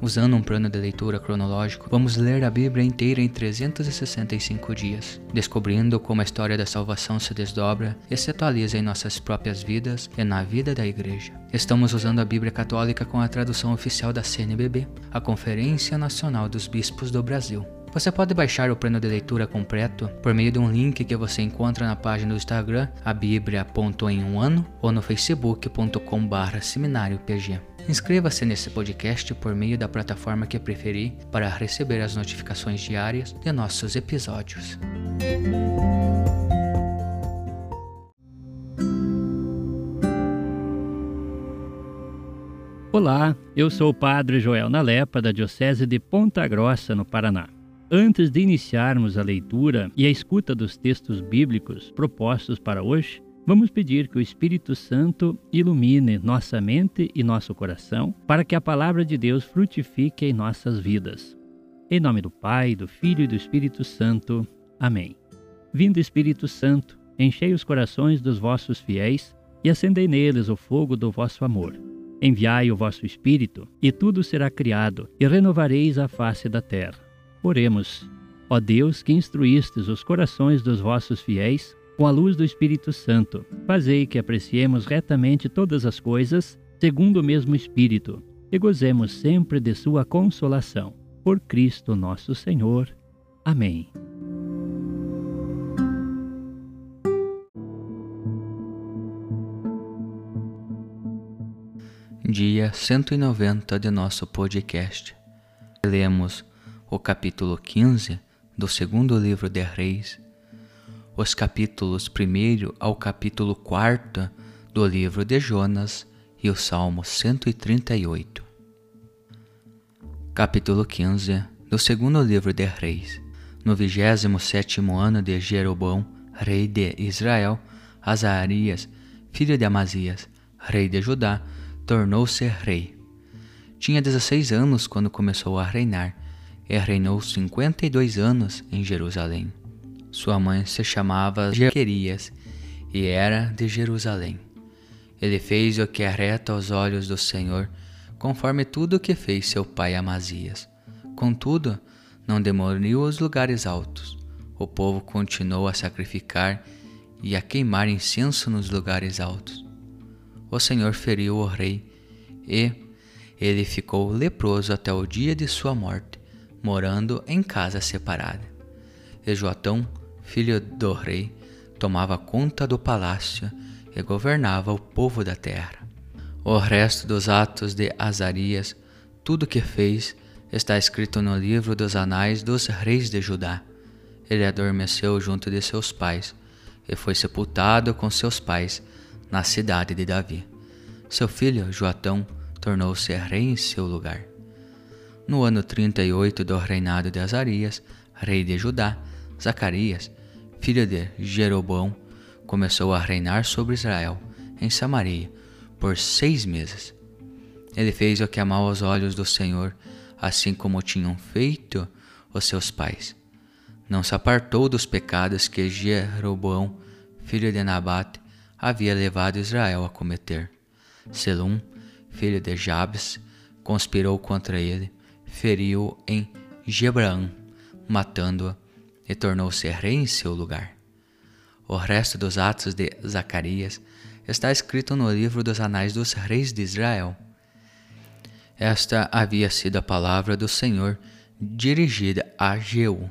Usando um plano de leitura cronológico, vamos ler a Bíblia inteira em 365 dias, descobrindo como a história da salvação se desdobra e se atualiza em nossas próprias vidas e na vida da Igreja. Estamos usando a Bíblia Católica com a tradução oficial da CNBB, a Conferência Nacional dos Bispos do Brasil. Você pode baixar o plano de leitura completo por meio de um link que você encontra na página do Instagram, a Bíblia.em um ano, ou no facebook.com.br seminariopg. Inscreva-se nesse podcast por meio da plataforma que preferir para receber as notificações diárias de nossos episódios. Olá, eu sou o Padre Joel Nalepa, da Diocese de Ponta Grossa, no Paraná. Antes de iniciarmos a leitura e a escuta dos textos bíblicos propostos para hoje, Vamos pedir que o Espírito Santo ilumine nossa mente e nosso coração para que a palavra de Deus frutifique em nossas vidas. Em nome do Pai, do Filho e do Espírito Santo. Amém. Vindo Espírito Santo, enchei os corações dos vossos fiéis e acendei neles o fogo do vosso amor. Enviai o vosso Espírito, e tudo será criado, e renovareis a face da terra. Oremos. Ó Deus, que instruístes os corações dos vossos fiéis com a luz do Espírito Santo, fazei que apreciemos retamente todas as coisas, segundo o mesmo Espírito, e gozemos sempre de Sua consolação. Por Cristo nosso Senhor. Amém. Dia 190 de nosso podcast. Lemos o capítulo 15 do segundo livro de Reis os capítulos 1 ao capítulo 4 do livro de Jonas e o Salmo 138. Capítulo 15 do segundo livro de Reis. No vigésimo sétimo ano de Jeroboão, rei de Israel, Azarias, filho de Amazias, rei de Judá, tornou-se rei. Tinha 16 anos quando começou a reinar, e reinou 52 anos em Jerusalém. Sua mãe se chamava Jequerias e era de Jerusalém. Ele fez o que é reto aos olhos do Senhor, conforme tudo o que fez seu pai Amazias. Contudo, não demoliu os lugares altos. O povo continuou a sacrificar e a queimar incenso nos lugares altos. O Senhor feriu o rei e ele ficou leproso até o dia de sua morte, morando em casa separada. E Joatão filho do rei, tomava conta do palácio e governava o povo da terra. O resto dos atos de Azarias, tudo que fez, está escrito no livro dos anais dos reis de Judá. Ele adormeceu junto de seus pais e foi sepultado com seus pais na cidade de Davi. Seu filho Joatão tornou-se rei em seu lugar. No ano 38 do reinado de Azarias, rei de Judá, Zacarias, filho de Jeroboão, começou a reinar sobre Israel, em Samaria, por seis meses. Ele fez o que amava aos olhos do Senhor, assim como tinham feito os seus pais. Não se apartou dos pecados que Jeroboão, filho de Nabate, havia levado Israel a cometer. Selum, filho de Jabes, conspirou contra ele, feriu-o em Gebraão, matando-o e tornou-se rei em seu lugar. O resto dos atos de Zacarias está escrito no livro dos Anais dos Reis de Israel. Esta havia sido a palavra do Senhor dirigida a Jeú.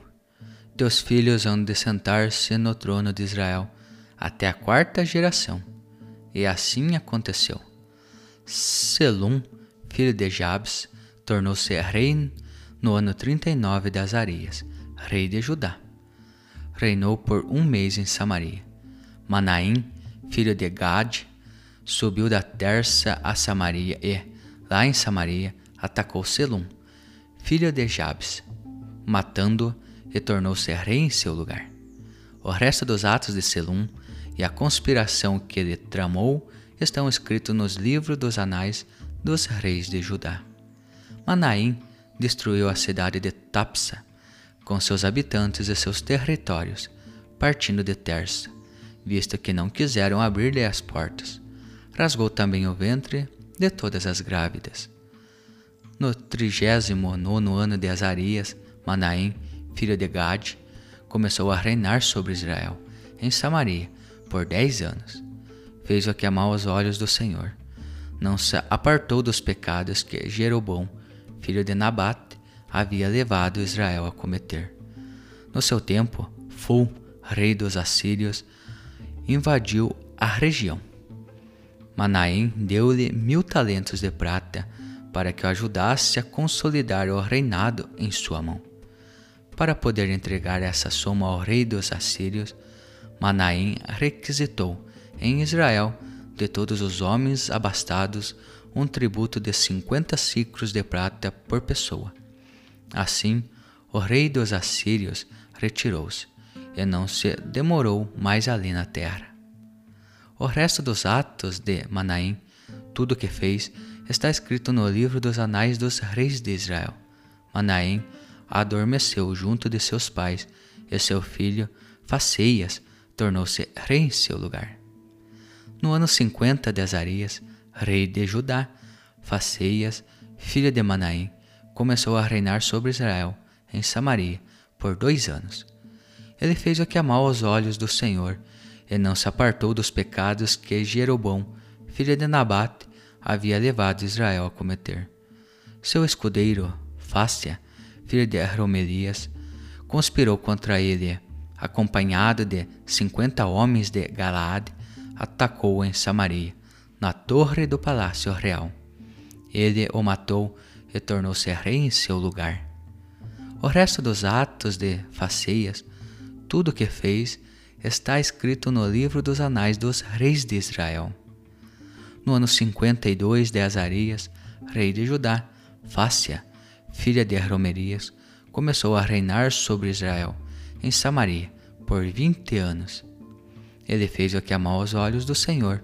Teus filhos hão de sentar-se no trono de Israel até a quarta geração. E assim aconteceu. Selum, filho de Jabes, tornou-se rei no ano 39 de Azarias, rei de Judá reinou por um mês em Samaria. Manaim, filho de Gad, subiu da terça a Samaria e, lá em Samaria, atacou Selum, filho de Jabes. Matando-o, e tornou-se rei em seu lugar. O resto dos atos de Selum e a conspiração que ele tramou estão escritos nos livros dos anais dos reis de Judá. Manaim destruiu a cidade de Tapsa, com seus habitantes e seus territórios, partindo de Terça, visto que não quiseram abrir-lhe as portas. Rasgou também o ventre de todas as grávidas. No trigésimo nono ano de Azarias, Manaim, filho de Gade, começou a reinar sobre Israel, em Samaria, por dez anos. Fez o que amou aos olhos do Senhor. Não se apartou dos pecados que Jeroboão, filho de Nabate, havia levado Israel a cometer. No seu tempo, Fu, rei dos assírios, invadiu a região. Manaém deu-lhe mil talentos de prata para que o ajudasse a consolidar o reinado em sua mão. Para poder entregar essa soma ao rei dos assírios, Manaém requisitou em Israel de todos os homens abastados um tributo de cinquenta ciclos de prata por pessoa. Assim, o rei dos assírios retirou-se e não se demorou mais ali na terra. O resto dos atos de Manaim, tudo o que fez, está escrito no livro dos anais dos reis de Israel. Manaim adormeceu junto de seus pais e seu filho, Faceias, tornou-se rei em seu lugar. No ano 50 de Azarias, rei de Judá, Faceias, filho de Manaim, começou a reinar sobre Israel, em Samaria, por dois anos. Ele fez o que amou aos olhos do Senhor, e não se apartou dos pecados que Jeroboão, filho de Nabate, havia levado Israel a cometer. Seu escudeiro, Fácia, filho de Romelias, conspirou contra ele, acompanhado de cinquenta homens de Galaad, atacou em Samaria, na torre do palácio real. Ele o matou e tornou-se rei em seu lugar. O resto dos atos de Faceias, tudo o que fez, está escrito no livro dos anais dos reis de Israel. No ano 52 de Azarias, rei de Judá, Fácia, filha de Romerias, começou a reinar sobre Israel, em Samaria, por vinte anos. Ele fez o que amou aos olhos do Senhor,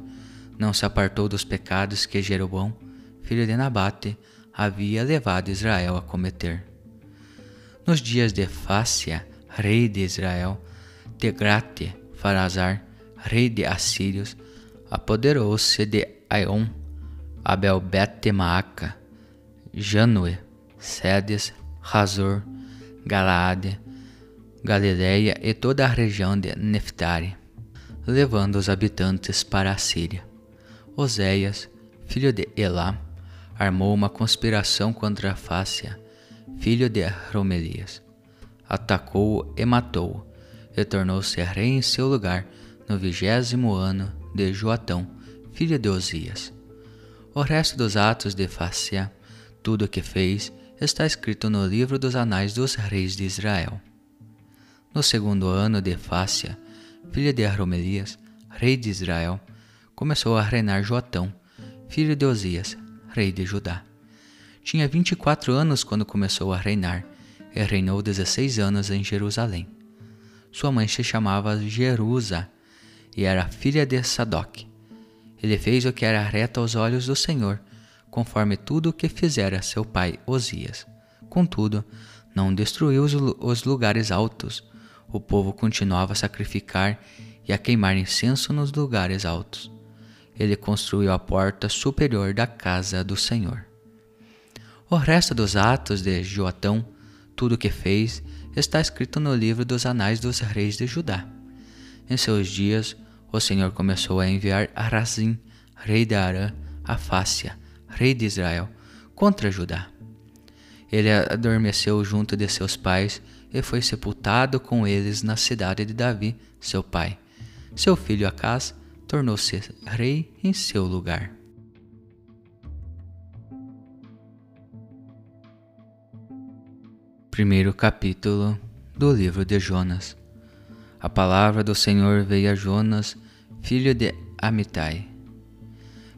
não se apartou dos pecados que Jeroboão, filho de Nabate, havia levado Israel a cometer. Nos dias de Fácia, rei de Israel, Tegrate, Farazar, rei de Assírios, apoderou-se de Aion, Abel-Bet-Maaca, Janue, Sedes, Razor, Galaade, Galileia e toda a região de Neftari, levando os habitantes para a Síria. Oséias, filho de Elam, armou uma conspiração contra Fácia, filho de Romelias. Atacou-o e matou-o, e tornou-se rei em seu lugar no vigésimo ano de Joatão, filho de Osias. O resto dos atos de Fácia, tudo o que fez, está escrito no livro dos anais dos reis de Israel. No segundo ano de Fácia, filho de Aromelias, rei de Israel, começou a reinar Joatão, filho de Osias, rei de Judá. Tinha vinte e quatro anos quando começou a reinar, e reinou dezesseis anos em Jerusalém. Sua mãe se chamava Jerusa, e era filha de Sadoc. Ele fez o que era reto aos olhos do Senhor, conforme tudo o que fizera seu pai Osias. Contudo, não destruiu os lugares altos. O povo continuava a sacrificar e a queimar incenso nos lugares altos ele construiu a porta superior da casa do Senhor. O resto dos atos de Joatão, tudo o que fez, está escrito no livro dos Anais dos Reis de Judá. Em seus dias, o Senhor começou a enviar Arazim, rei de Arã, a Fácia, rei de Israel, contra Judá. Ele adormeceu junto de seus pais e foi sepultado com eles na cidade de Davi, seu pai. Seu filho Acás tornou-se rei em seu lugar. Primeiro capítulo do livro de Jonas. A palavra do Senhor veio a Jonas, filho de Amitai.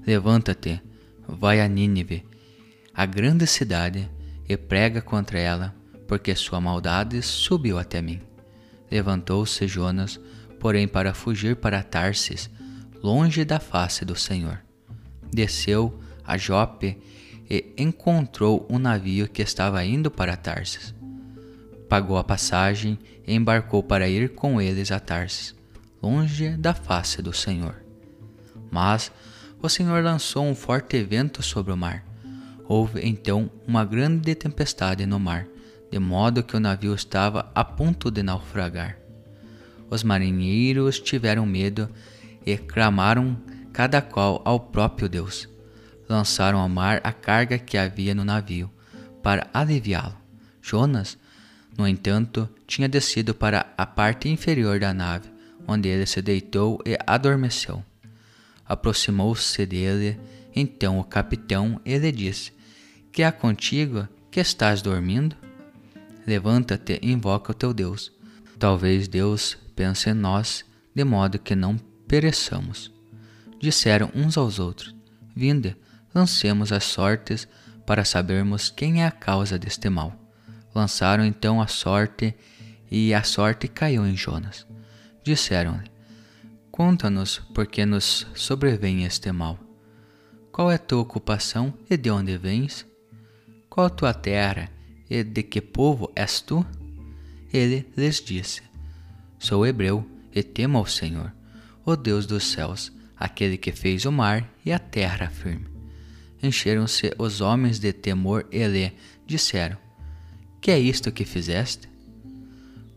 Levanta-te, vai a Nínive, a grande cidade, e prega contra ela, porque sua maldade subiu até mim. Levantou-se Jonas, porém, para fugir para Tarsis, longe da face do Senhor. Desceu a Jope e encontrou um navio que estava indo para Tarsis. Pagou a passagem e embarcou para ir com eles a Tarsis, longe da face do Senhor. Mas o Senhor lançou um forte vento sobre o mar. Houve então uma grande tempestade no mar, de modo que o navio estava a ponto de naufragar. Os marinheiros tiveram medo e clamaram cada qual ao próprio Deus. Lançaram ao mar a carga que havia no navio, para aliviá-lo. Jonas, no entanto, tinha descido para a parte inferior da nave, onde ele se deitou e adormeceu. Aproximou-se dele então o capitão e lhe disse: Que há contigo que estás dormindo? Levanta-te e invoca o teu Deus. Talvez Deus pense em nós, de modo que não pereçamos. Disseram uns aos outros: Vinde, lancemos as sortes para sabermos quem é a causa deste mal. Lançaram então a sorte, e a sorte caiu em Jonas. Disseram-lhe: Conta-nos por que nos sobrevém este mal. Qual é tua ocupação e de onde vens? Qual a tua terra e de que povo és tu? Ele lhes disse: Sou hebreu e temo ao Senhor, o Deus dos céus, aquele que fez o mar e a terra firme. Encheram-se os homens de temor e lhe disseram: Que é isto que fizeste?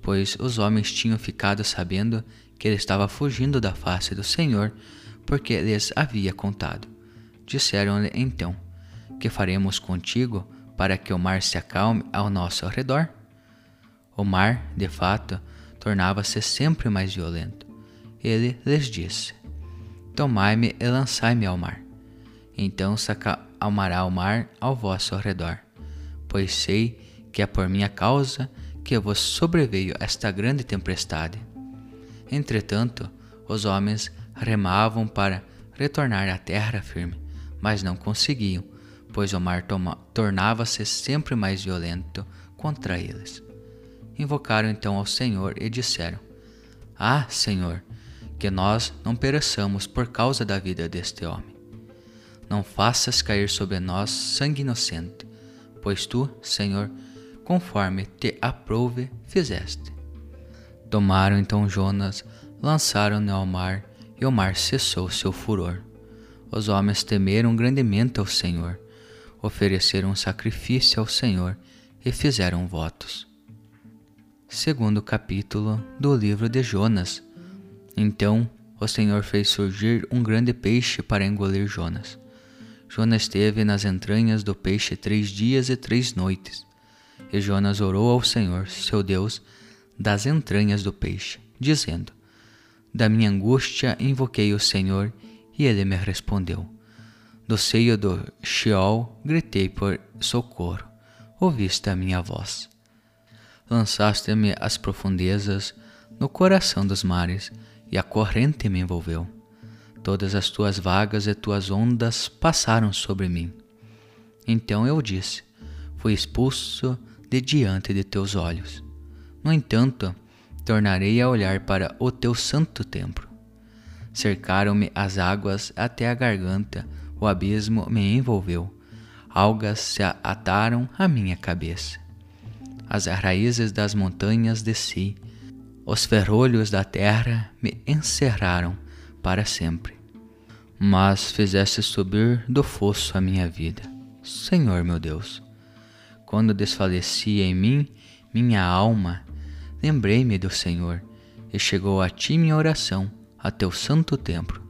Pois os homens tinham ficado sabendo que ele estava fugindo da face do Senhor, porque lhes havia contado. Disseram-lhe então: Que faremos contigo? para que o mar se acalme ao nosso redor. O mar, de fato, tornava-se sempre mais violento. Ele lhes disse: Tomai-me e lançai-me ao mar. Então se acalmará o mar ao vosso redor, pois sei que é por minha causa que vos sobreveio esta grande tempestade. Entretanto, os homens remavam para retornar à terra firme, mas não conseguiam pois o mar tornava-se sempre mais violento contra eles. Invocaram então ao Senhor e disseram: Ah, Senhor, que nós não pereçamos por causa da vida deste homem. Não faças cair sobre nós sangue inocente, pois tu, Senhor, conforme te aprouve, fizeste. Tomaram então Jonas, lançaram-no ao mar, e o mar cessou seu furor. Os homens temeram grandemente ao Senhor ofereceram sacrifício ao Senhor e fizeram votos. Segundo capítulo do livro de Jonas. Então o Senhor fez surgir um grande peixe para engolir Jonas. Jonas esteve nas entranhas do peixe três dias e três noites. E Jonas orou ao Senhor, seu Deus, das entranhas do peixe, dizendo: Da minha angústia invoquei o Senhor, e ele me respondeu. Do seio do Sheol gritei por socorro, ouviste a minha voz. Lançaste-me às profundezas, no coração dos mares, e a corrente me envolveu. Todas as tuas vagas e tuas ondas passaram sobre mim. Então eu disse: Fui expulso de diante de teus olhos. No entanto, tornarei a olhar para o teu santo templo. Cercaram-me as águas até a garganta, o abismo me envolveu, algas se ataram à minha cabeça. As raízes das montanhas desci, os ferrolhos da terra me encerraram para sempre. Mas fizeste subir do fosso a minha vida, Senhor meu Deus. Quando desfaleci em mim minha alma, lembrei-me do Senhor, e chegou a ti minha oração, a teu santo templo.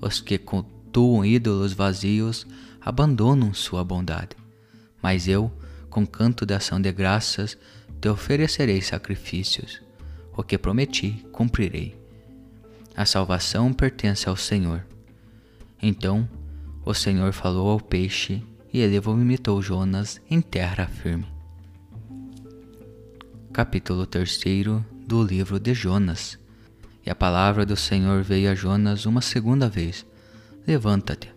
Os que cultuam ídolos vazios abandonam sua bondade. Mas eu, com canto de ação de graças, te oferecerei sacrifícios. O que prometi, cumprirei. A salvação pertence ao Senhor. Então o Senhor falou ao peixe, e ele vomitou Jonas em terra firme. Capítulo 3 do livro de Jonas. E a palavra do Senhor veio a Jonas uma segunda vez Levanta-te,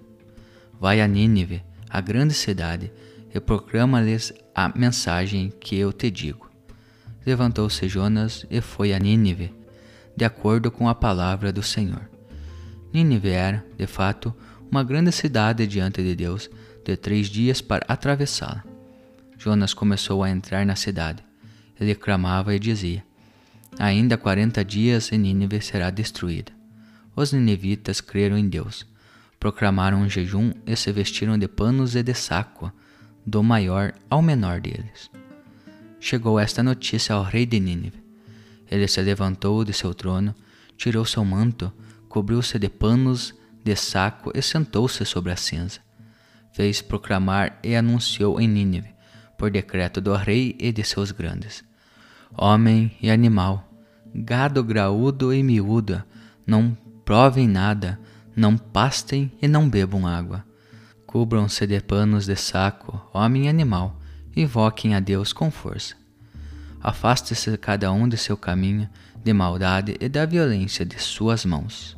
vai a Nínive, a grande cidade, e proclama-lhes a mensagem que eu te digo. Levantou-se Jonas e foi a Nínive, de acordo com a palavra do Senhor. Nínive era, de fato, uma grande cidade diante de Deus, de três dias para atravessá-la. Jonas começou a entrar na cidade. Ele clamava e dizia: Ainda quarenta dias e Nínive será destruída. Os ninivitas creram em Deus, proclamaram um jejum e se vestiram de panos e de saco, do maior ao menor deles. Chegou esta notícia ao rei de Nínive. Ele se levantou de seu trono, tirou seu manto, cobriu-se de panos de saco e sentou-se sobre a cinza. Fez proclamar e anunciou em Nínive, por decreto do rei e de seus grandes: Homem e animal, gado graúdo e miúdo, não provem nada, não pastem e não bebam água. Cubram-se de panos de saco, homem e animal, invoquem a Deus com força. Afaste-se cada um de seu caminho de maldade e da violência de suas mãos.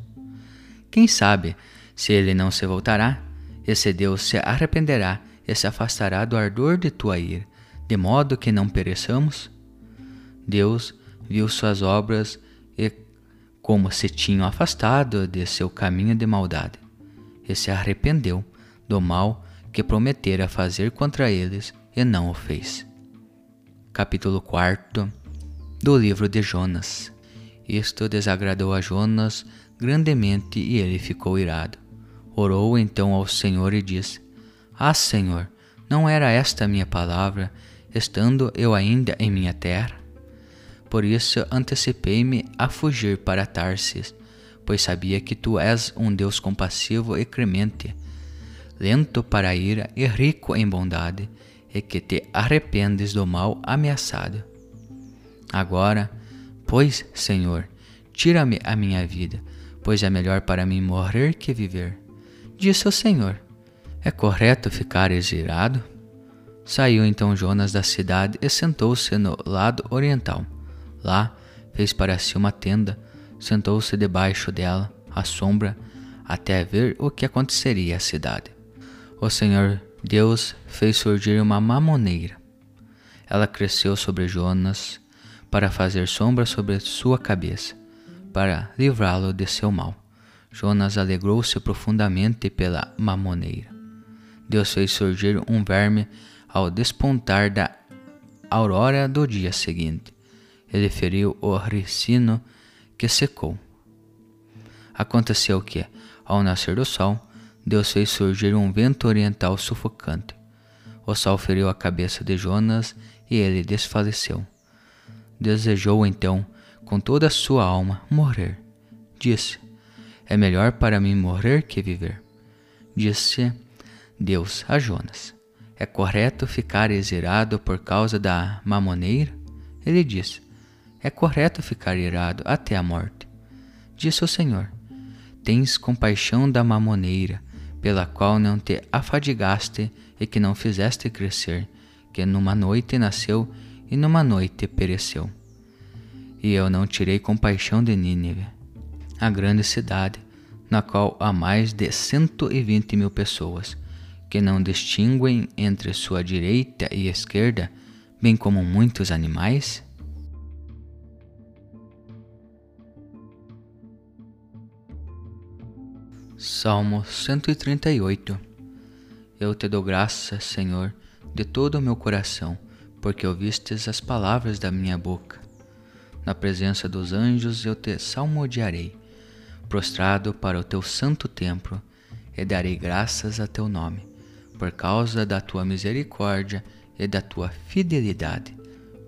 Quem sabe se ele não se voltará, esse Deus se arrependerá e se afastará do ardor de tua ira, de modo que não pereçamos? Deus viu suas obras e como se tinham afastado de seu caminho de maldade, e se arrependeu do mal que prometera fazer contra eles e não o fez. Capítulo 4 do livro de Jonas. Isto desagradou a Jonas grandemente e ele ficou irado. Orou então ao Senhor e disse: Ah, Senhor, não era esta a minha palavra, estando eu ainda em minha terra? Por isso antecipei-me a fugir para Tarsis, pois sabia que tu és um Deus compassivo e cremente, lento para a ira e rico em bondade, e que te arrependes do mal ameaçado. Agora, pois, Senhor, tira-me a minha vida, pois é melhor para mim morrer que viver. Disse o Senhor: É correto ficar exilado? Saiu então Jonas da cidade e sentou-se no lado oriental. Lá fez para si uma tenda, sentou-se debaixo dela, à sombra, até ver o que aconteceria à cidade o Senhor Deus fez surgir uma mamoneira. Ela cresceu sobre Jonas para fazer sombra sobre sua cabeça, para livrá-lo de seu mal. Jonas alegrou-se profundamente pela mamoneira. Deus fez surgir um verme ao despontar da aurora do dia seguinte. Ele feriu o ricino que secou. Aconteceu que, ao nascer do sol, Deus fez surgir um vento oriental sufocante. O sol feriu a cabeça de Jonas e ele desfaleceu. Desejou então, com toda a sua alma, morrer. Disse: É melhor para mim morrer que viver. Disse Deus a Jonas: É correto ficar exirado por causa da mamoneira? Ele disse: É correto ficar irado até a morte. Disse o Senhor: Tens compaixão da mamoneira pela qual não te afadigaste e que não fizeste crescer, que numa noite nasceu e numa noite pereceu. E eu não tirei compaixão de Nínive, a grande cidade, na qual há mais de cento e vinte mil pessoas, que não distinguem entre sua direita e esquerda, bem como muitos animais? Salmo 138 Eu te dou graça, Senhor, de todo o meu coração, porque ouvistes as palavras da minha boca. Na presença dos anjos eu te salmodiarei, prostrado para o teu santo templo, e darei graças a teu nome, por causa da tua misericórdia e da tua fidelidade,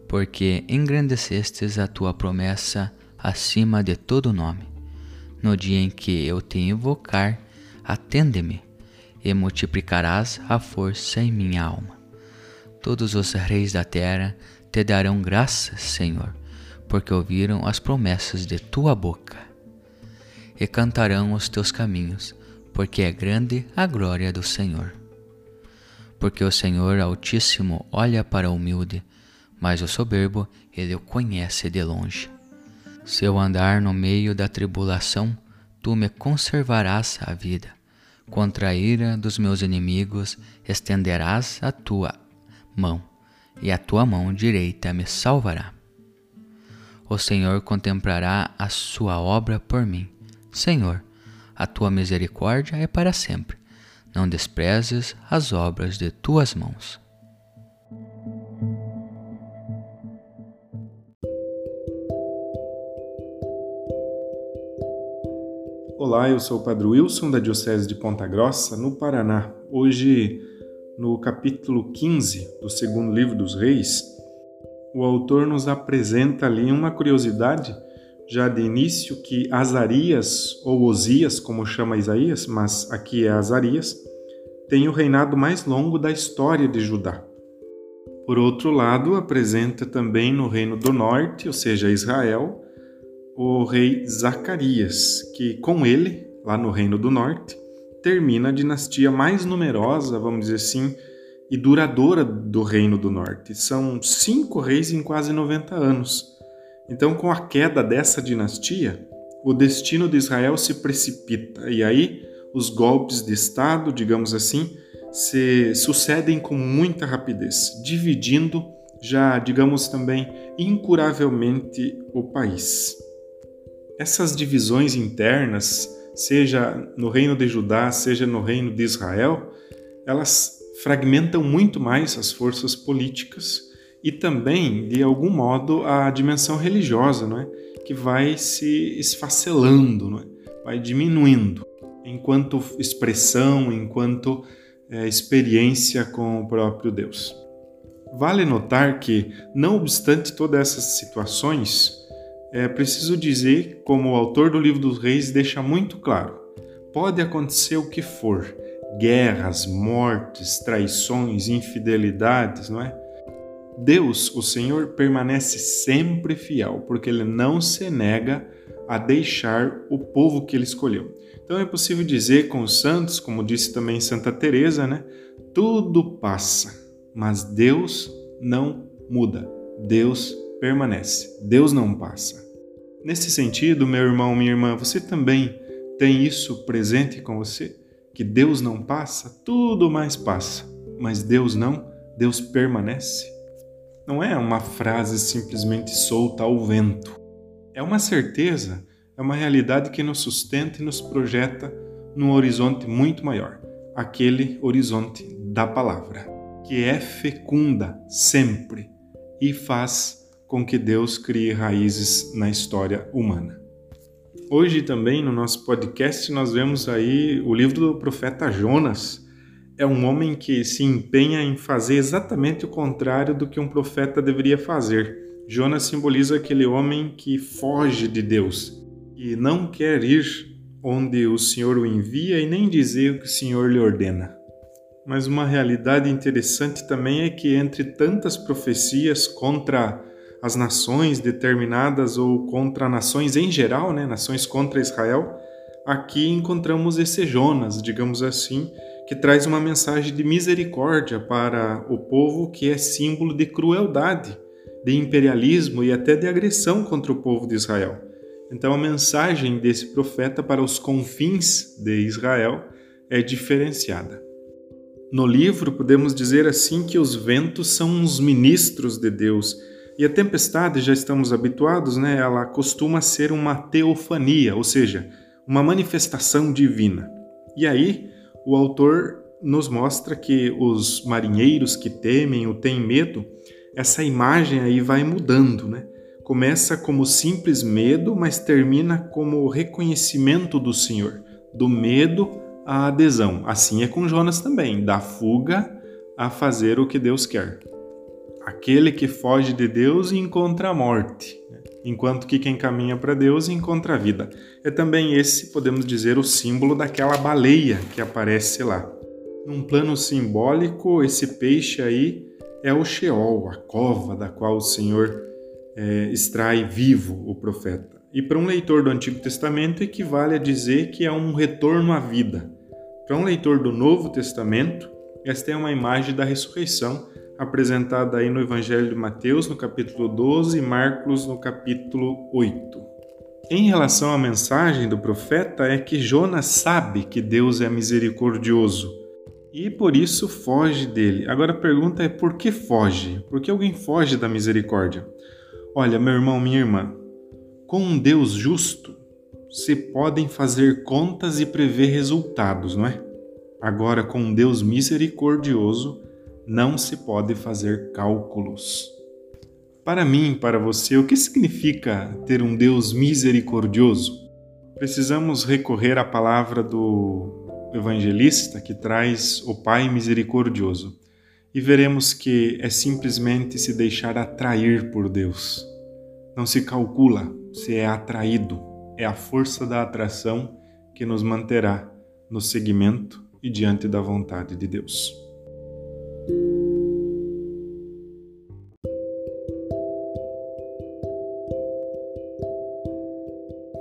porque engrandecestes a tua promessa acima de todo nome. No dia em que eu te invocar, atende-me e multiplicarás a força em minha alma. Todos os reis da terra te darão graças, Senhor, porque ouviram as promessas de tua boca. E cantarão os teus caminhos, porque é grande a glória do Senhor. Porque o Senhor Altíssimo olha para o humilde, mas o soberbo ele o conhece de longe. Se eu andar no meio da tribulação, tu me conservarás a vida. Contra a ira dos meus inimigos estenderás a tua mão, e a tua mão direita me salvará. O Senhor contemplará a sua obra por mim. Senhor, a tua misericórdia é para sempre. Não desprezes as obras de tuas mãos. Olá, eu sou o Padre Wilson da Diocese de Ponta Grossa, no Paraná. Hoje, no capítulo 15 do segundo livro dos Reis, o autor nos apresenta ali uma curiosidade, já de início, que Azarias, ou Osias, como chama Isaías, mas aqui é Azarias, tem o reinado mais longo da história de Judá. Por outro lado, apresenta também no reino do norte, ou seja, Israel, o rei Zacarias, que com ele, lá no Reino do Norte, termina a dinastia mais numerosa, vamos dizer assim, e duradoura do Reino do Norte. São cinco reis em quase 90 anos. Então, com a queda dessa dinastia, o destino de Israel se precipita e aí os golpes de Estado, digamos assim, se sucedem com muita rapidez, dividindo já, digamos também, incuravelmente o país. Essas divisões internas, seja no reino de Judá, seja no reino de Israel, elas fragmentam muito mais as forças políticas e também, de algum modo, a dimensão religiosa, não é? que vai se esfacelando, não é? vai diminuindo, enquanto expressão, enquanto é, experiência com o próprio Deus. Vale notar que, não obstante todas essas situações, é preciso dizer, como o autor do Livro dos Reis deixa muito claro: pode acontecer o que for, guerras, mortes, traições, infidelidades, não é? Deus, o Senhor, permanece sempre fiel, porque ele não se nega a deixar o povo que ele escolheu. Então é possível dizer com os santos, como disse também Santa Teresa, né? Tudo passa, mas Deus não muda. Deus permanece. Deus não passa. Nesse sentido, meu irmão, minha irmã, você também tem isso presente com você? Que Deus não passa, tudo mais passa, mas Deus não, Deus permanece? Não é uma frase simplesmente solta ao vento. É uma certeza, é uma realidade que nos sustenta e nos projeta num horizonte muito maior aquele horizonte da palavra, que é fecunda sempre e faz com que Deus crie raízes na história humana. Hoje também no nosso podcast nós vemos aí o livro do profeta Jonas. É um homem que se empenha em fazer exatamente o contrário do que um profeta deveria fazer. Jonas simboliza aquele homem que foge de Deus e não quer ir onde o Senhor o envia e nem dizer o que o Senhor lhe ordena. Mas uma realidade interessante também é que entre tantas profecias contra as nações determinadas ou contra nações em geral, né, nações contra Israel, aqui encontramos esse Jonas, digamos assim, que traz uma mensagem de misericórdia para o povo que é símbolo de crueldade, de imperialismo e até de agressão contra o povo de Israel. Então a mensagem desse profeta para os confins de Israel é diferenciada. No livro podemos dizer assim que os ventos são os ministros de Deus e a tempestade, já estamos habituados, né? Ela costuma ser uma teofania, ou seja, uma manifestação divina. E aí, o autor nos mostra que os marinheiros que temem ou têm medo, essa imagem aí vai mudando, né? Começa como simples medo, mas termina como reconhecimento do Senhor, do medo à adesão. Assim é com Jonas também, da fuga a fazer o que Deus quer. Aquele que foge de Deus encontra a morte, né? enquanto que quem caminha para Deus encontra a vida. É também esse, podemos dizer, o símbolo daquela baleia que aparece lá. Num plano simbólico, esse peixe aí é o Sheol, a cova da qual o Senhor é, extrai vivo o profeta. E para um leitor do Antigo Testamento equivale a dizer que é um retorno à vida. Para um leitor do Novo Testamento, esta é uma imagem da ressurreição apresentada aí no Evangelho de Mateus, no capítulo 12, e Marcos, no capítulo 8. Em relação à mensagem do profeta, é que Jonas sabe que Deus é misericordioso e por isso foge dele. Agora a pergunta é por que foge? Por que alguém foge da misericórdia? Olha, meu irmão, minha irmã, com um Deus justo, se podem fazer contas e prever resultados, não é? Agora, com um Deus misericordioso, não se pode fazer cálculos. Para mim, para você, o que significa ter um Deus misericordioso? Precisamos recorrer à palavra do evangelista que traz o Pai misericordioso e veremos que é simplesmente se deixar atrair por Deus. Não se calcula, se é atraído. É a força da atração que nos manterá no seguimento e diante da vontade de Deus.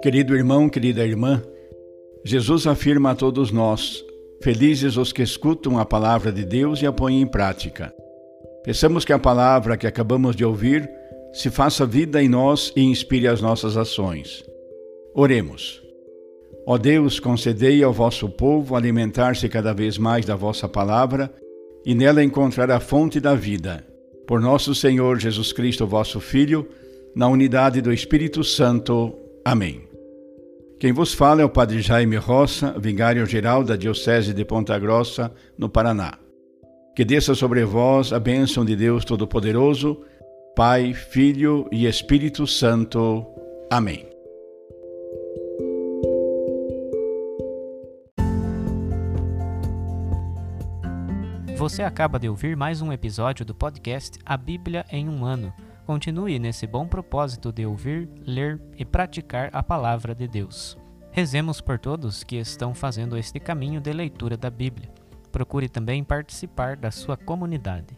Querido irmão, querida irmã, Jesus afirma a todos nós: felizes os que escutam a palavra de Deus e a põem em prática. Peçamos que a palavra que acabamos de ouvir se faça vida em nós e inspire as nossas ações. Oremos. Ó Deus, concedei ao vosso povo alimentar-se cada vez mais da vossa palavra e nela encontrar a fonte da vida. Por nosso Senhor Jesus Cristo, vosso Filho, na unidade do Espírito Santo. Amém. Quem vos fala é o Padre Jaime Roça, vigário-geral da Diocese de Ponta Grossa, no Paraná. Que desça sobre vós a bênção de Deus Todo-Poderoso, Pai, Filho e Espírito Santo. Amém. Você acaba de ouvir mais um episódio do podcast A Bíblia em um Ano Continue nesse bom propósito de ouvir, ler e praticar a palavra de Deus. Rezemos por todos que estão fazendo este caminho de leitura da Bíblia. Procure também participar da sua comunidade.